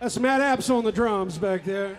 That's Matt Apps on the drums back there.